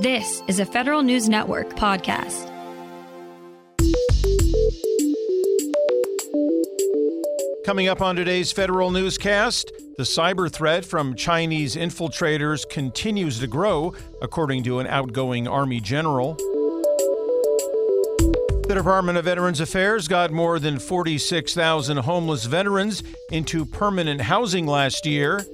This is a Federal News Network podcast. Coming up on today's Federal Newscast, the cyber threat from Chinese infiltrators continues to grow, according to an outgoing Army general. The Department of Veterans Affairs got more than 46,000 homeless veterans into permanent housing last year.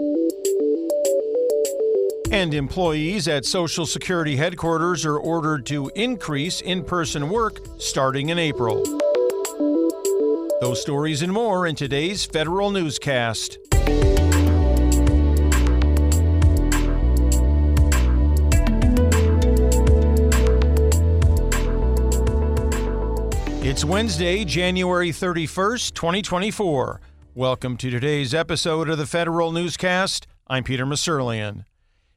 And employees at Social Security headquarters are ordered to increase in person work starting in April. Those stories and more in today's Federal Newscast. It's Wednesday, January 31st, 2024. Welcome to today's episode of the Federal Newscast. I'm Peter Musurlian.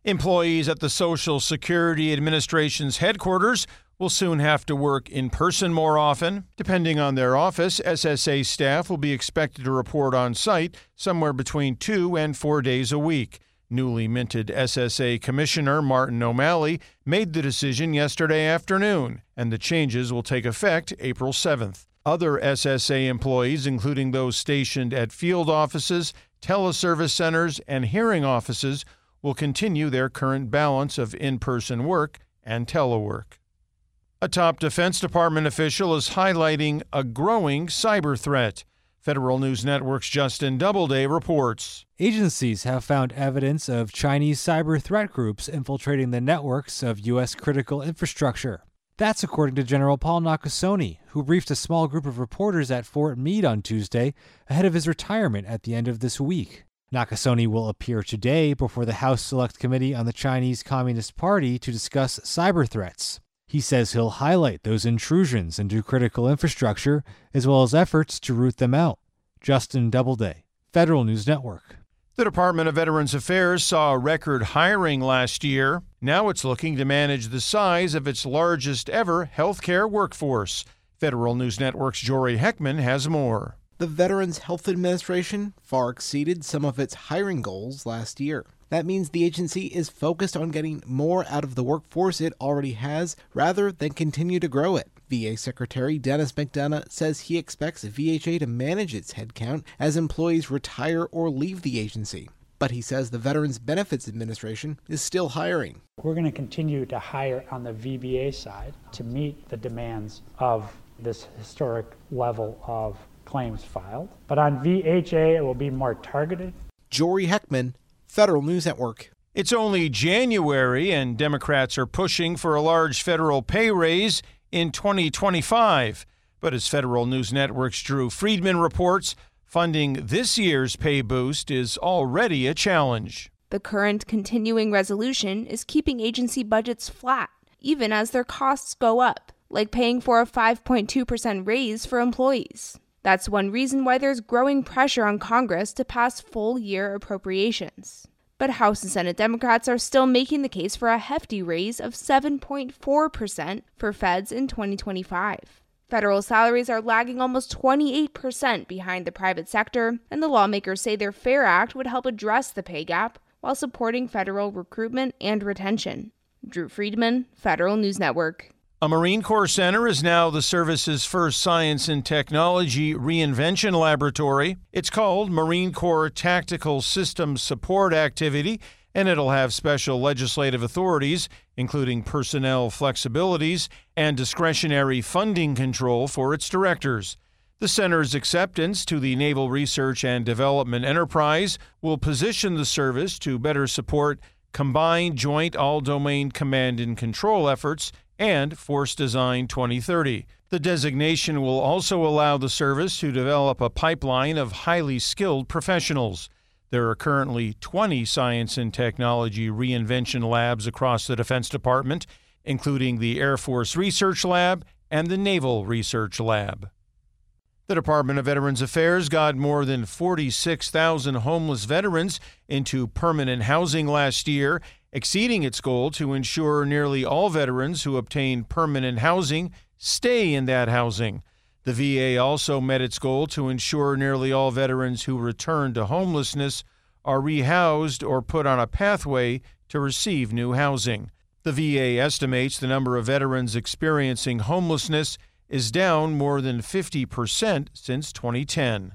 Employees at the Social Security Administration's headquarters will soon have to work in person more often. Depending on their office, SSA staff will be expected to report on site somewhere between two and four days a week. Newly minted SSA Commissioner Martin O'Malley made the decision yesterday afternoon, and the changes will take effect April 7th. Other SSA employees, including those stationed at field offices, teleservice centers, and hearing offices, will continue their current balance of in person work and telework. A top Defense Department official is highlighting a growing cyber threat. Federal News Network's Justin Doubleday reports. Agencies have found evidence of Chinese cyber threat groups infiltrating the networks of U.S. critical infrastructure. That's according to General Paul Nakasone, who briefed a small group of reporters at Fort Meade on Tuesday ahead of his retirement at the end of this week. Nakasone will appear today before the House Select Committee on the Chinese Communist Party to discuss cyber threats. He says he'll highlight those intrusions into critical infrastructure as well as efforts to root them out. Justin Doubleday, Federal News Network. The Department of Veterans Affairs saw a record hiring last year. Now it's looking to manage the size of its largest ever healthcare workforce. Federal News Network's Jory Heckman has more the Veterans Health Administration far exceeded some of its hiring goals last year. That means the agency is focused on getting more out of the workforce it already has rather than continue to grow it. VA Secretary Dennis McDonough says he expects VHA to manage its headcount as employees retire or leave the agency. But he says the Veterans Benefits Administration is still hiring. We're going to continue to hire on the VBA side to meet the demands of this historic level of claims filed. But on VHA, it will be more targeted. Jory Heckman, Federal News Network. It's only January, and Democrats are pushing for a large federal pay raise in 2025. But as Federal News Network's Drew Friedman reports, funding this year's pay boost is already a challenge. The current continuing resolution is keeping agency budgets flat, even as their costs go up, like paying for a 5.2% raise for employees. That's one reason why there's growing pressure on Congress to pass full year appropriations. But House and Senate Democrats are still making the case for a hefty raise of 7.4% for feds in 2025. Federal salaries are lagging almost 28% behind the private sector, and the lawmakers say their FAIR Act would help address the pay gap while supporting federal recruitment and retention. Drew Friedman, Federal News Network. A Marine Corps Center is now the service's first science and technology reinvention laboratory. It's called Marine Corps Tactical Systems Support Activity, and it'll have special legislative authorities, including personnel flexibilities and discretionary funding control for its directors. The center's acceptance to the Naval Research and Development Enterprise will position the service to better support combined joint all domain command and control efforts and Force Design 2030. The designation will also allow the service to develop a pipeline of highly skilled professionals. There are currently 20 science and technology reinvention labs across the Defense Department, including the Air Force Research Lab and the Naval Research Lab. The Department of Veterans Affairs got more than 46,000 homeless veterans into permanent housing last year exceeding its goal to ensure nearly all veterans who obtain permanent housing stay in that housing. The VA also met its goal to ensure nearly all veterans who return to homelessness are rehoused or put on a pathway to receive new housing. The VA estimates the number of veterans experiencing homelessness is down more than 50% since 2010.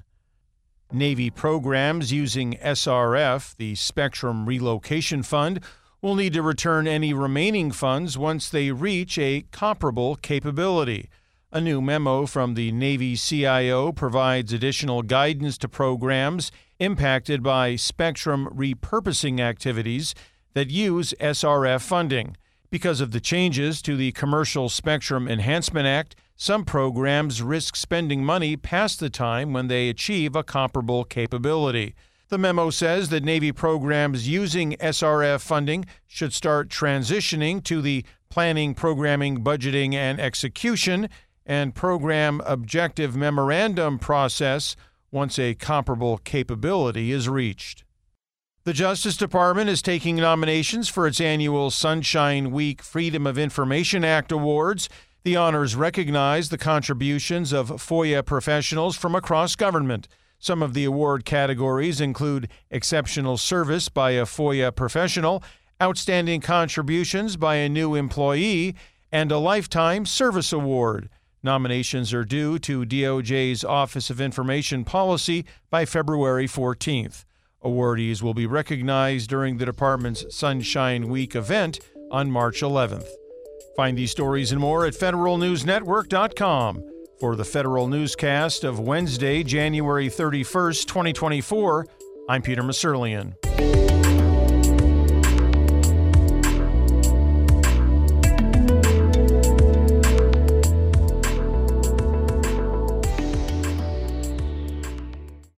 Navy programs using SRF, the Spectrum Relocation Fund, will need to return any remaining funds once they reach a comparable capability. A new memo from the Navy CIO provides additional guidance to programs impacted by spectrum repurposing activities that use SRF funding. Because of the changes to the Commercial Spectrum Enhancement Act, some programs risk spending money past the time when they achieve a comparable capability. The memo says that Navy programs using SRF funding should start transitioning to the planning, programming, budgeting, and execution and program objective memorandum process once a comparable capability is reached. The Justice Department is taking nominations for its annual Sunshine Week Freedom of Information Act Awards. The honors recognize the contributions of FOIA professionals from across government. Some of the award categories include exceptional service by a FOIA professional, outstanding contributions by a new employee, and a lifetime service award. Nominations are due to DOJ's Office of Information Policy by February 14th. Awardees will be recognized during the department's Sunshine Week event on March 11th. Find these stories and more at federalnewsnetwork.com. For the Federal Newscast of Wednesday, January 31st, 2024, I'm Peter Musurlian.